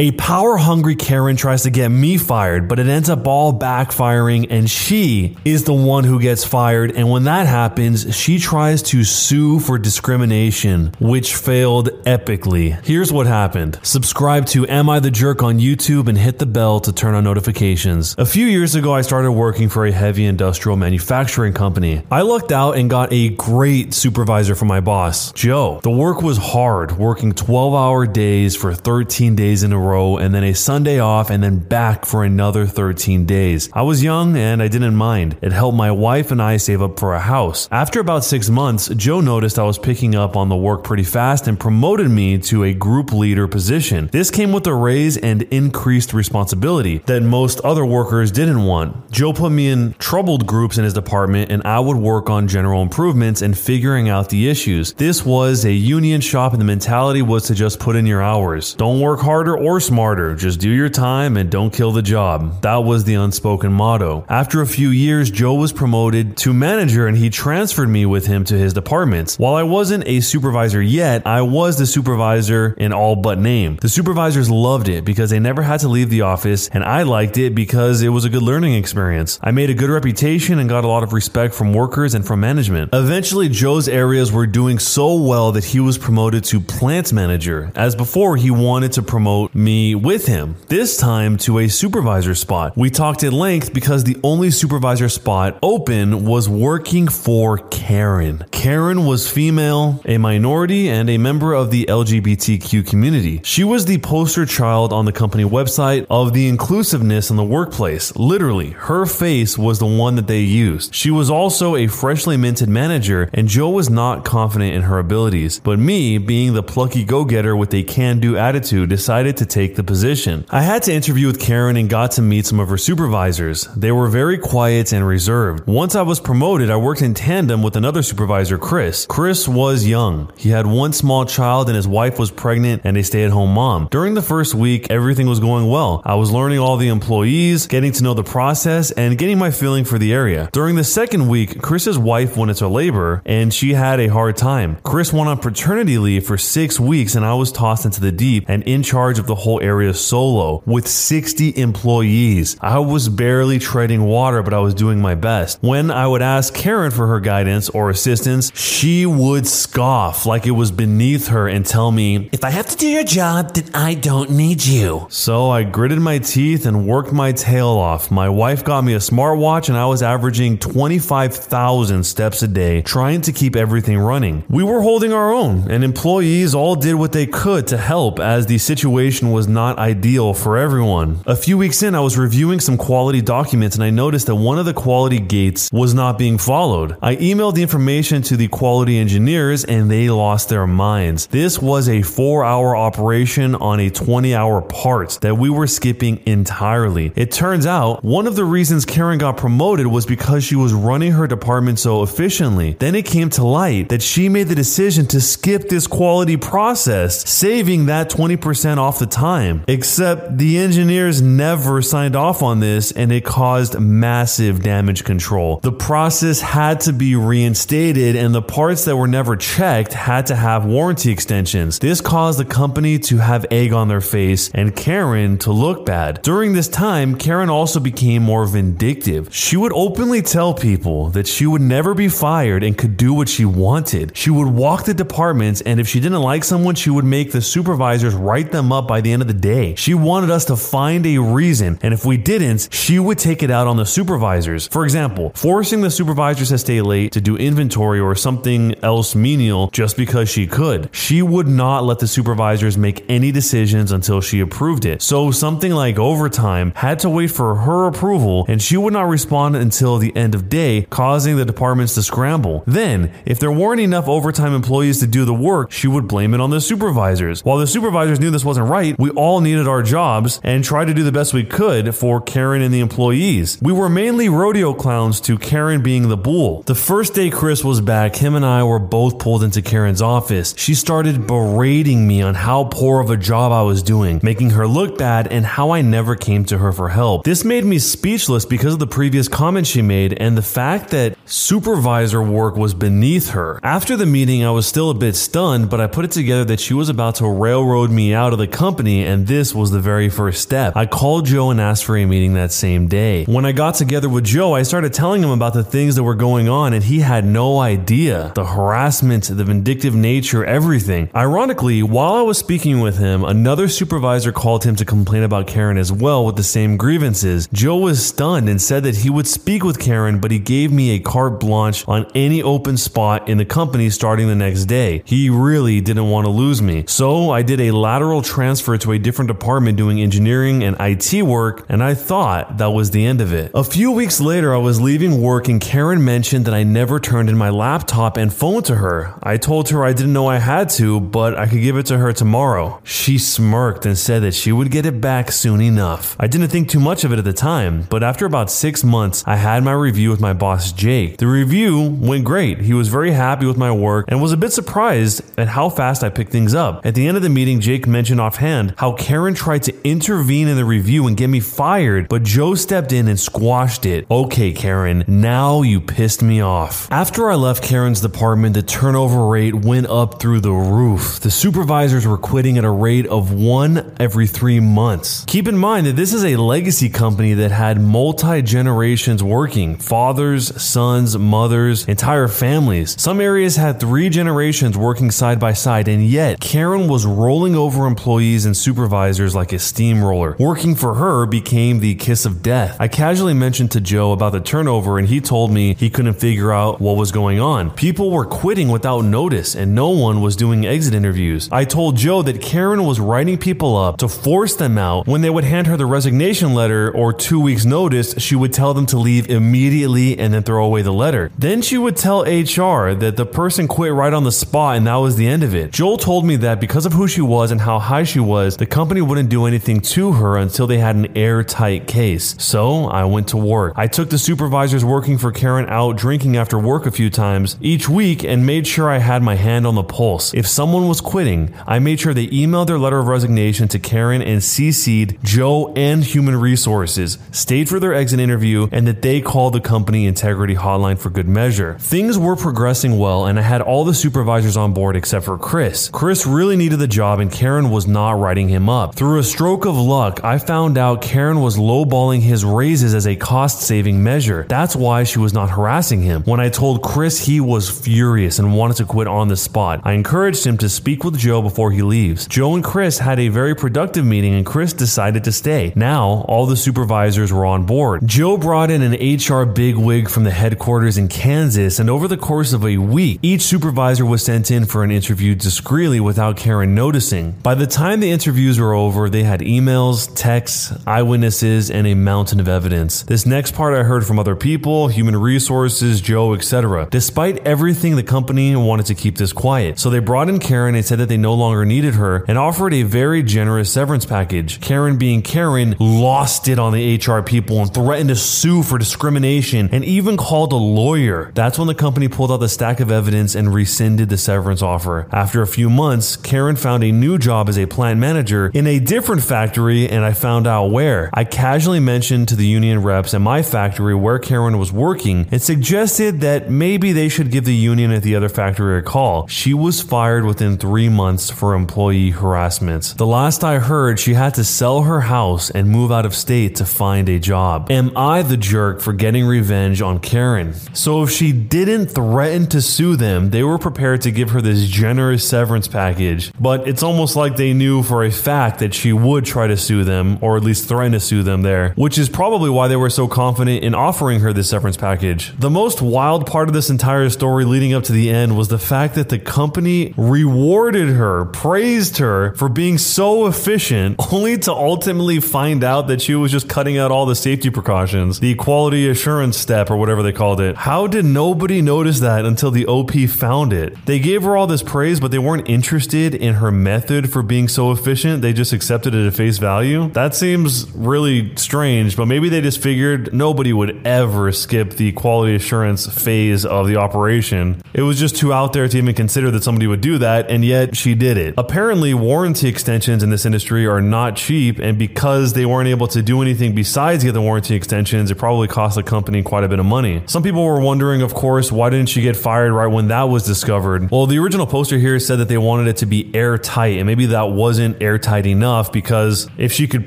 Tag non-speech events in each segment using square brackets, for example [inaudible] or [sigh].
A power hungry Karen tries to get me fired, but it ends up all backfiring, and she is the one who gets fired. And when that happens, she tries to sue for discrimination, which failed epically. Here's what happened subscribe to Am I the Jerk on YouTube and hit the bell to turn on notifications. A few years ago, I started working for a heavy industrial manufacturing company. I lucked out and got a great supervisor for my boss, Joe. The work was hard, working 12 hour days for 13 days in a row, and then a Sunday off, and then back for another 13 days. I was young and I didn't mind. It helped my wife and I save up for a house. After about six months, Joe noticed I was picking up on the work pretty fast and promoted me to a group leader position. This came with a raise and increased responsibility that most other workers didn't want. Joe put me in troubled groups in his department, and I would work on general improvements and figuring out the issues. This was a union shop, and the mentality was to just put in your hours. Don't work harder or smarter, just do your time and don't kill the job. That was the unspoken motto. After a few years, Joe was promoted to manager and he transferred me with him to his departments. While I wasn't a supervisor yet, I was the supervisor in all but name. The supervisors loved it because they never had to leave the office, and I liked it because it was a good learning experience. I made a good reputation and got a lot of respect from workers and from management. Eventually, Joe's areas were doing so well that he was promoted to plant manager. As before, he wanted to promote me with him, this time to a supervisor spot. We talked at length because the only supervisor spot open was working for Karen. Karen was female, a minority, and a member of the LGBTQ community. She was the poster child on the company website of the inclusiveness in the workplace. Literally, her face was the one that they used. She was also a freshly minted manager, and Joe was not confident in her abilities. But me, being the plucky go getter with a can do attitude, decided to take the position. I had to interview with Karen and got to meet some of her supervisors. They were very quiet and reserved. Once I was promoted, I worked in tandem with another supervisor, Chris. Chris was young. He had one small child and his wife was pregnant and a stay at home mom. During the first week, everything was going well. I was learning all the employees, getting to know the process, and getting my feeling for the area. During the second week, Chris's wife went into labor and she had a hard time. Chris went on paternity leave for six weeks and I was tossed into the deep and in charge of the whole area solo with 60 employees. I was barely treading water, but I was doing my best. When I would ask Karen for her guidance or assistance, she would scoff like it was beneath her and tell me, If I have to do your job, then I don't need you. So I gritted my teeth and worked my tail off. My wife got me a smartwatch and I was averaging 25,000 steps a day trying to keep everything running. We were holding our own and employees all did what they could to help as the situation was not ideal for everyone. A few weeks in, I was reviewing some quality documents and I noticed that one of the quality gates was not being followed. I emailed the information to the quality engineers and they lost their minds. This was a four hour operation on a 20 hour part that we were skipping entirely. It turns out one of the reasons Karen got promoted was because she was running her department so efficiently. Then it came to light that she made the decision to skip this quality process, saving that 20% off the time. Except the engineers never signed off on this and it caused massive damage control. The process had to be reinstated and the parts that were never checked had to have warranty extensions. This caused the company to have egg on their face and Karen to look bad. During this time, Karen also became more vindictive. She would openly tell people that she would never be fired and could do what she wanted. She would walk the departments and if she didn't like someone, she would make the supervisors write them up by the end of the day. She wanted us to find a reason, and if we didn't, she would take it out on the supervisors. For example, forcing the supervisors to stay late to do inventory or something else menial just because she could. She would not let the supervisors make any decisions until she approved it. So something like overtime had to wait for her approval, and she would not respond until the end of day, causing the departments to scramble. Then, if there weren't enough overtime employees to do the work, she would blame it on the supervisors. While the supervisors knew this wasn't right, we all needed our jobs and tried to do the best we could for Karen and the employees. We were mainly rodeo clowns to Karen being the bull. The first day Chris was back, him and I were both pulled into Karen's office. She started berating me on how poor of a job I was doing, making her look bad, and how I never came to her for help. This made me speechless because of the previous comments she made and the fact that supervisor work was beneath her. After the meeting, I was still a bit stunned, but I put it together that she was about to railroad me out of the company company, and this was the very first step. I called Joe and asked for a meeting that same day. When I got together with Joe, I started telling him about the things that were going on, and he had no idea. The harassment, the vindictive nature, everything. Ironically, while I was speaking with him, another supervisor called him to complain about Karen as well with the same grievances. Joe was stunned and said that he would speak with Karen, but he gave me a carte blanche on any open spot in the company starting the next day. He really didn't want to lose me. So I did a lateral transfer to a different department doing engineering and IT work, and I thought that was the end of it. A few weeks later, I was leaving work and Karen mentioned that I never turned in my laptop and phone to her. I told her I didn't know I had to, but I could give it to her tomorrow. She smirked and said that she would get it back soon enough. I didn't think too much of it at the time, but after about six months, I had my review with my boss, Jake. The review went great. He was very happy with my work and was a bit surprised at how fast I picked things up. At the end of the meeting, Jake mentioned offhand how Karen tried to intervene in the review and get me fired, but Joe stepped in and squashed it. Okay, Karen, now you pissed me off. After I left Karen's department, the turnover rate went up through the roof. The supervisors were quitting at a rate of one every three months. Keep in mind that this is a legacy company that had multi generations working fathers, sons, mothers, entire families. Some areas had three generations working side by side, and yet Karen was rolling over employees and supervisors like a steamroller. Working for her became the kiss of death. I casually mentioned to Joe about the turnover, and he told me he couldn't figure out what was going on. People were quitting without notice, and no one was doing exit interviews. I told Joe that Karen was writing people up to force them out. When they would hand her the resignation letter or two weeks' notice, she would tell them to leave immediately and then throw away the letter. Then she would tell HR that the person quit right on the spot and that was the end of it. Joe told me that because of who she was and how high she was, the company wouldn't do anything to her until they had an airtight case. So I went to work. I took the supervisors working for Karen out drinking after work a few times each week and made sure I had my hand on the pulse. If someone was quitting, I made sure they emailed their letter of resignation to Karen and CC'd Joe and Human Resources, stayed for their exit interview, and that they called the company integrity hotline for good measure. Things were progressing well, and I had all the supervisors on board except for Chris. Chris really needed the job, and Karen was not writing him up. Through a stroke of luck, I found out Karen was lowballing his raises as a cost saving measure. That's why she was not harassing him. When I told Chris, he was furious and wanted to quit on the spot. I encouraged him to speak with Joe before he leaves. Joe and Chris had a very productive meeting, and Chris decided to stay. Now, all the supervisors were on board. Joe brought in an HR bigwig from the headquarters in Kansas, and over the course of a week, each supervisor was sent in for an interview discreetly without Karen noticing. By the time the interviews were over, they had emails, texts, eyewitnesses, and a mountain of evidence. This next part I heard from other people, human resources, Joe, etc. Despite everything, the company wanted to keep this quiet. So they brought in Karen and said that they no longer needed her and offered a very generous severance package. Karen, being Karen, lost it on the HR people and threatened to sue for discrimination and even called a lawyer. That's when the company pulled out the stack of evidence and rescinded the severance offer. After a few months, Karen found a new job as a plant manager in a different factory, and I found out where. I casually mentioned to the union reps at my factory where Karen was working and suggested that maybe they should give the union at the other factory a call. She was fired within three months for employee harassment. The last I heard, she had to sell her house and move out of state to find a job. Am I the jerk for getting revenge on Karen? So if she didn't threaten to sue them, they were prepared to give her this generous severance package. But it's almost like they knew for a fact that she would try to sue them, or at least threaten to sue them there, which is probably why they were so confident in offering her this severance package. The most wild part of this entire story leading up to the end was the fact that the company rewarded her, praised her for being so efficient, [laughs] only to ultimately find out that she was just cutting out all the safety precautions, the quality assurance step or whatever they called it. How did nobody notice that until the OP found it? They gave her all this praise, but they weren't interested in her method for being so efficient. They just accepted it at face value. That seems really strange, but maybe they just figured nobody would ever skip the quality assurance phase of the operation. It was just too out there to even consider that somebody would do that, and yet she did it. Apparently, warranty extensions in this industry are not cheap, and because they weren't able to do anything besides get the warranty extensions, it probably cost the company quite a bit of money. Some people were wondering, of course, why didn't she get fired right when that was discovered? Well, the original poster here said that they wanted it to be airtight, and maybe that wasn't wasn't airtight enough because if she could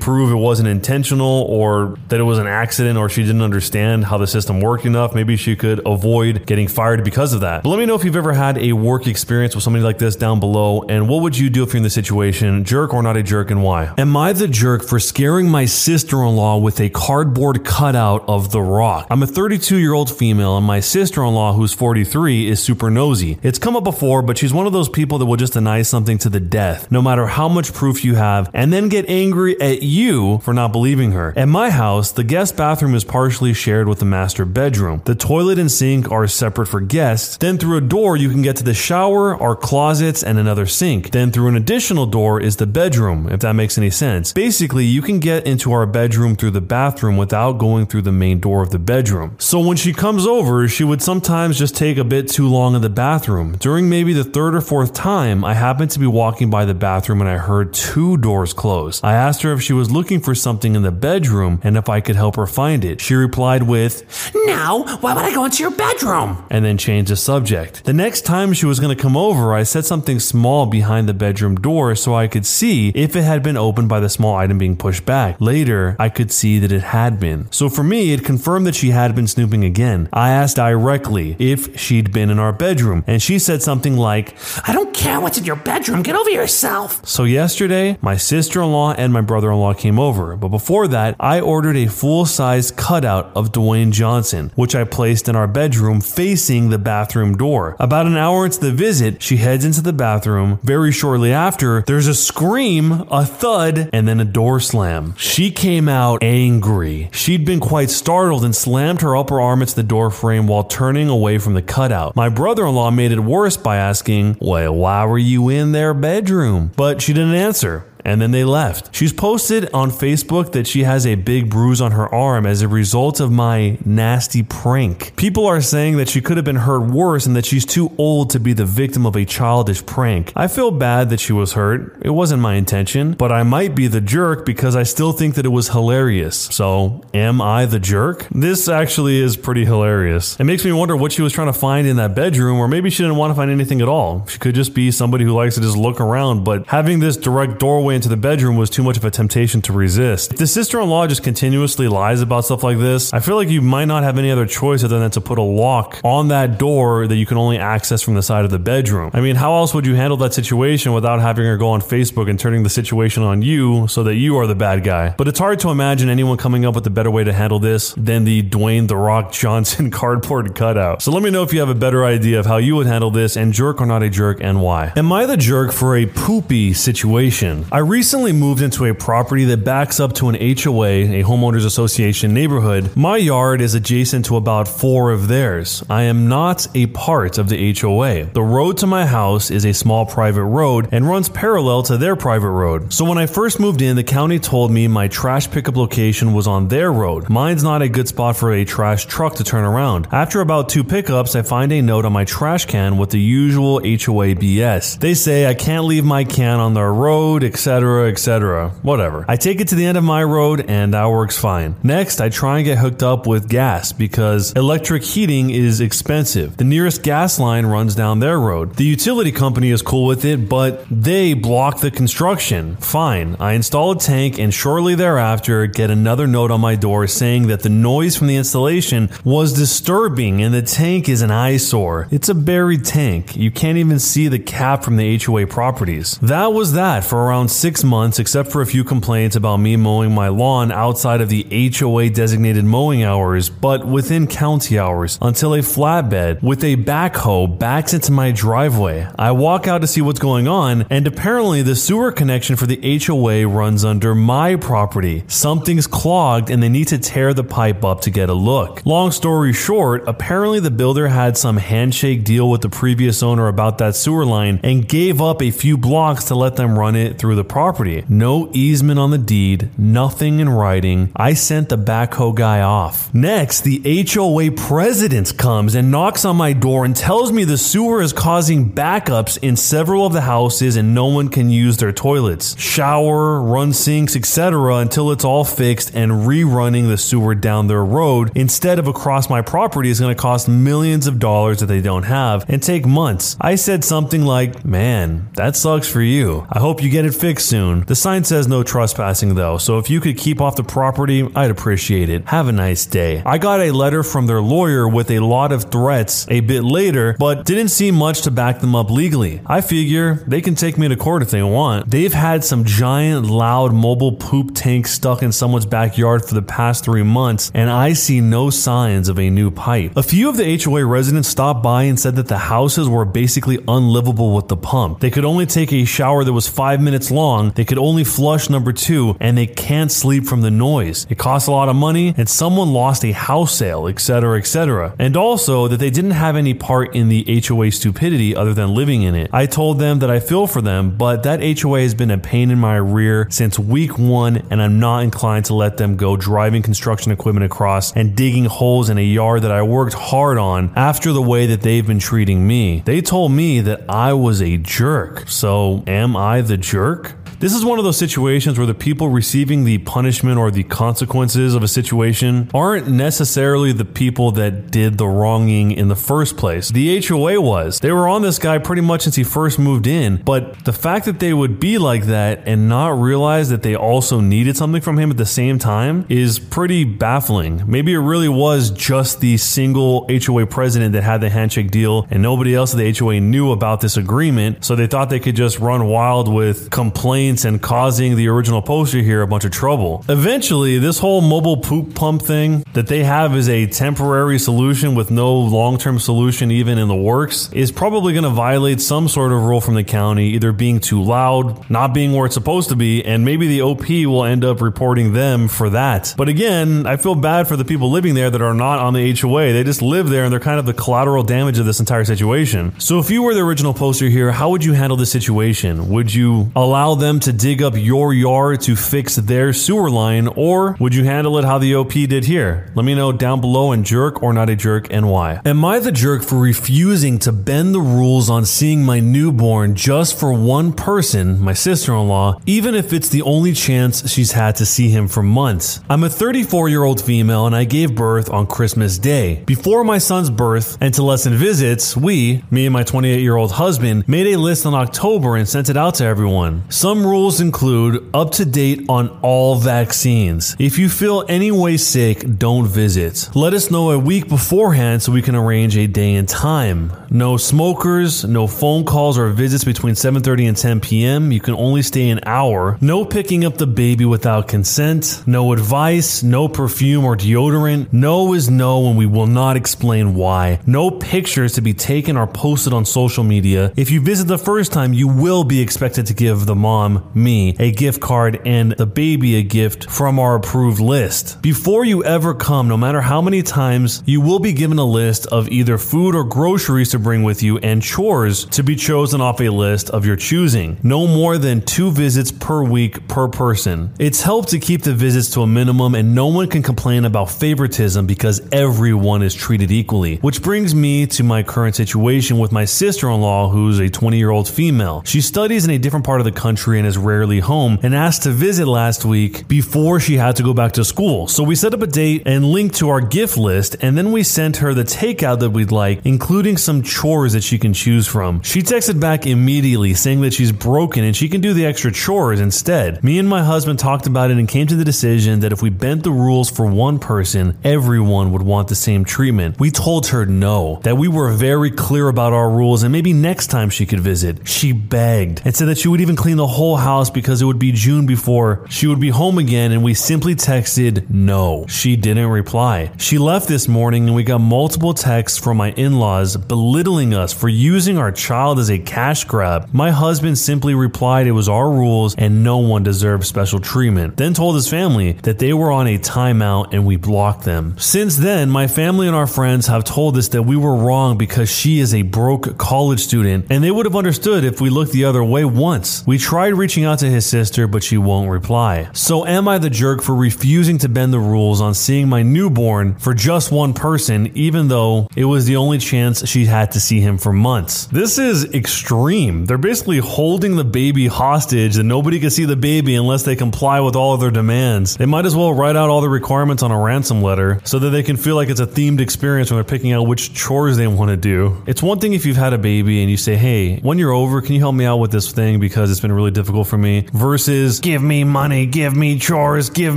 prove it wasn't intentional or that it was an accident or she didn't understand how the system worked enough, maybe she could avoid getting fired because of that. But let me know if you've ever had a work experience with somebody like this down below and what would you do if you're in the situation, jerk or not a jerk and why? Am I the jerk for scaring my sister-in-law with a cardboard cutout of The Rock? I'm a 32 year old female and my sister-in-law who's 43 is super nosy. It's come up before, but she's one of those people that will just deny something to the death, no matter how proof you have, and then get angry at you for not believing her. At my house, the guest bathroom is partially shared with the master bedroom. The toilet and sink are separate for guests. Then through a door, you can get to the shower, our closets, and another sink. Then through an additional door is the bedroom, if that makes any sense. Basically, you can get into our bedroom through the bathroom without going through the main door of the bedroom. So when she comes over, she would sometimes just take a bit too long in the bathroom. During maybe the third or fourth time, I happened to be walking by the bathroom and I heard two doors close. I asked her if she was looking for something in the bedroom and if I could help her find it. She replied with, No, why would I go into your bedroom? and then changed the subject. The next time she was going to come over, I set something small behind the bedroom door so I could see if it had been opened by the small item being pushed back. Later, I could see that it had been. So for me, it confirmed that she had been snooping again. I asked directly if she'd been in our bedroom, and she said something like, I don't care what's in your bedroom. Get over yourself. So yesterday, my sister-in-law and my brother-in-law came over, but before that, I ordered a full-size cutout of Dwayne Johnson, which I placed in our bedroom facing the bathroom door. About an hour into the visit, she heads into the bathroom. Very shortly after, there's a scream, a thud, and then a door slam. She came out angry. She'd been quite startled and slammed her upper arm into the door frame while turning away from the cutout. My brother-in-law made it worse by asking, "Well, why were you in their bedroom?" But she didn't answer and then they left. She's posted on Facebook that she has a big bruise on her arm as a result of my nasty prank. People are saying that she could have been hurt worse and that she's too old to be the victim of a childish prank. I feel bad that she was hurt. It wasn't my intention, but I might be the jerk because I still think that it was hilarious. So, am I the jerk? This actually is pretty hilarious. It makes me wonder what she was trying to find in that bedroom, or maybe she didn't want to find anything at all. She could just be somebody who likes to just look around, but having this direct doorway into the bedroom was too much of a temptation to resist. If the sister in law just continuously lies about stuff like this, I feel like you might not have any other choice other than to put a lock on that door that you can only access from the side of the bedroom. I mean, how else would you handle that situation without having her go on Facebook and turning the situation on you so that you are the bad guy? But it's hard to imagine anyone coming up with a better way to handle this than the Dwayne The Rock [laughs] Johnson cardboard cutout. So let me know if you have a better idea of how you would handle this and jerk or not a jerk and why. Am I the jerk for a poopy situation? I recently moved into a property that backs up to an HOA, a homeowners association neighborhood. My yard is adjacent to about four of theirs. I am not a part of the HOA. The road to my house is a small private road and runs parallel to their private road. So when I first moved in, the county told me my trash pickup location was on their road. Mine's not a good spot for a trash truck to turn around. After about two pickups, I find a note on my trash can with the usual HOA BS. They say I can't leave my can on their road, etc., etc. Whatever. I take it to the end of my road and that works fine. Next, I try and get hooked up with gas because electric heating is expensive. The nearest gas line runs down their road. The utility company is cool with it, but they block the construction. Fine. I install a tank and shortly thereafter get another note on my door saying that the noise from the installation was disturbing and the tank is an eyesore. It's a buried tank. You can't even see the cap from the HOA properties. That was that for around six months, except for a few complaints about me mowing my lawn outside of the HOA designated mowing hours, but within county hours, until a flatbed with a backhoe backs into my driveway. I walk out to see what's going on, and apparently the sewer connection for the HOA runs under my property. Something's clogged, and they need to tear the pipe up to get a look. Long story short, apparently the builder had some handshake deal with the previous owner about that sewer line and gave up a few blocks to let them run it through the property. No easement on the deed, nothing in writing. I sent the backhoe guy off. Next, the HOA president comes and knocks on my door and tells me the sewer is causing backups in several of the houses and no one can use their toilets, shower, run sinks, etc. until it's all fixed and rerunning the sewer down their road instead of across my property is going to cost millions of dollars that they don't have and take months. I said something like, "Man, that sucks for you. I hope you get it fixed soon. The sign says no trespassing though, so if you could keep off the property, I'd appreciate it. Have a nice day. I got a letter from their lawyer with a lot of threats a bit later, but didn't see much to back them up legally. I figure they can take me to court if they want. They've had some giant, loud mobile poop tank stuck in someone's backyard for the past three months, and I see no signs of a new pipe. A few of the HOA residents stopped by and said that the houses were basically unlivable with the pump. They could only take a shower that was five minutes long, they could only flush number two, and they can't sleep from the noise. It costs a lot of money, and someone lost a house sale, etc., etc. And also that they didn't have any part in the HOA stupidity other than living in it. I told them that I feel for them, but that HOA has been a pain in my rear since week one, and I'm not inclined to let them go driving construction equipment across and digging holes in a yard that I worked hard on after the way that they've been treating me. They told me that I was a jerk. So, am I the jerk? This is one of those situations where the people receiving the punishment or the consequences of a situation aren't necessarily the people that did the wronging in the first place. The HOA was. They were on this guy pretty much since he first moved in, but the fact that they would be like that and not realize that they also needed something from him at the same time is pretty baffling. Maybe it really was just the single HOA president that had the handshake deal and nobody else at the HOA knew about this agreement, so they thought they could just run wild with complaints and causing the original poster here a bunch of trouble. Eventually, this whole mobile poop pump thing that they have is a temporary solution with no long term solution even in the works is probably going to violate some sort of rule from the county, either being too loud, not being where it's supposed to be, and maybe the OP will end up reporting them for that. But again, I feel bad for the people living there that are not on the HOA. They just live there and they're kind of the collateral damage of this entire situation. So if you were the original poster here, how would you handle this situation? Would you allow them to dig up your yard to fix their sewer line, or would you handle it how the OP did here? Let me know down below and jerk or not a jerk and why. Am I the jerk for refusing to bend the rules on seeing my newborn just for one person, my sister in law, even if it's the only chance she's had to see him for months? I'm a 34 year old female and I gave birth on Christmas Day. Before my son's birth and to lessen visits, we, me and my 28 year old husband, made a list in October and sent it out to everyone. Some rules include up to date on all vaccines. If you feel any way sick, don't visit. Let us know a week beforehand so we can arrange a day and time. No smokers, no phone calls or visits between 7:30 and 10 p.m. You can only stay an hour. No picking up the baby without consent. No advice, no perfume or deodorant. No is no and we will not explain why. No pictures to be taken or posted on social media. If you visit the first time, you will be expected to give the mom, me, a gift card and the baby a gift from our approved list. Before you ever come, no matter how many times, you will be given a list of either food or groceries to bring with you and chores to be chosen off a list of your choosing. No more than two visits per week per person. It's helped to keep the visits to a minimum and no one can complain about favoritism because everyone is treated equally. Which brings me to my current situation with my sister in law, who's a 20 year old female. She studies in a different part of the country is rarely home and asked to visit last week before she had to go back to school. So we set up a date and linked to our gift list, and then we sent her the takeout that we'd like, including some chores that she can choose from. She texted back immediately saying that she's broken and she can do the extra chores instead. Me and my husband talked about it and came to the decision that if we bent the rules for one person, everyone would want the same treatment. We told her no, that we were very clear about our rules and maybe next time she could visit. She begged and said that she would even clean the whole house because it would be June before she would be home again, and we simply texted no. She didn't reply. She left this morning, and we got multiple texts from my in laws belittling us for using our child as a cash grab. My husband simply replied it was our rules and no one deserved special treatment, then told his family that they were on a timeout and we blocked them. Since then, my family and our friends have told us that we were wrong because she is a broke college student, and they would have understood if we looked the other way once. We tried reaching out to his sister, but she won't reply. So, am I the jerk for refusing to bend the rules on seeing my newborn for just one person, even though it was the only chance she had to see him for months? This is extreme. They're basically holding the baby hostage and nobody can see the baby unless they comply with all of their demands. They might as well write out all the requirements on a ransom letter so that they can feel like it's a themed experience when they're picking out which chores they want to do. It's one thing if you've had a baby and you say, hey, when you're over, can you help me out with this thing because it's been really difficult difficult for me versus give me money, give me chores, give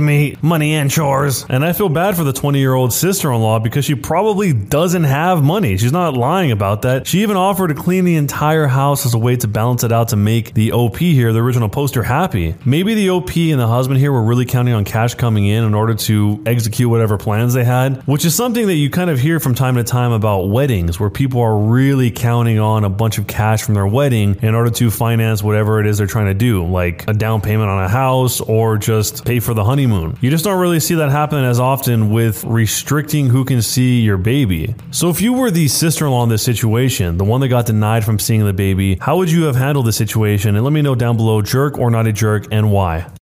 me money and chores. And I feel bad for the 20 year old sister in law because she probably doesn't have money. She's not lying about that. She even offered to clean the entire house as a way to balance it out to make the OP here, the original poster, happy. Maybe the OP and the husband here were really counting on cash coming in in order to execute whatever plans they had, which is something that you kind of hear from time to time about weddings, where people are really counting on a bunch of cash from their wedding in order to finance whatever it is they're trying to do, like a down payment on a house or just pay for the honeymoon. You just don't really see that happening as often with restricting who can see your baby. So if you were the sister in law in this situation, the one that got denied from seeing the baby, how would you have handled the situation? And let me know down below, jerk or not a jerk, and why.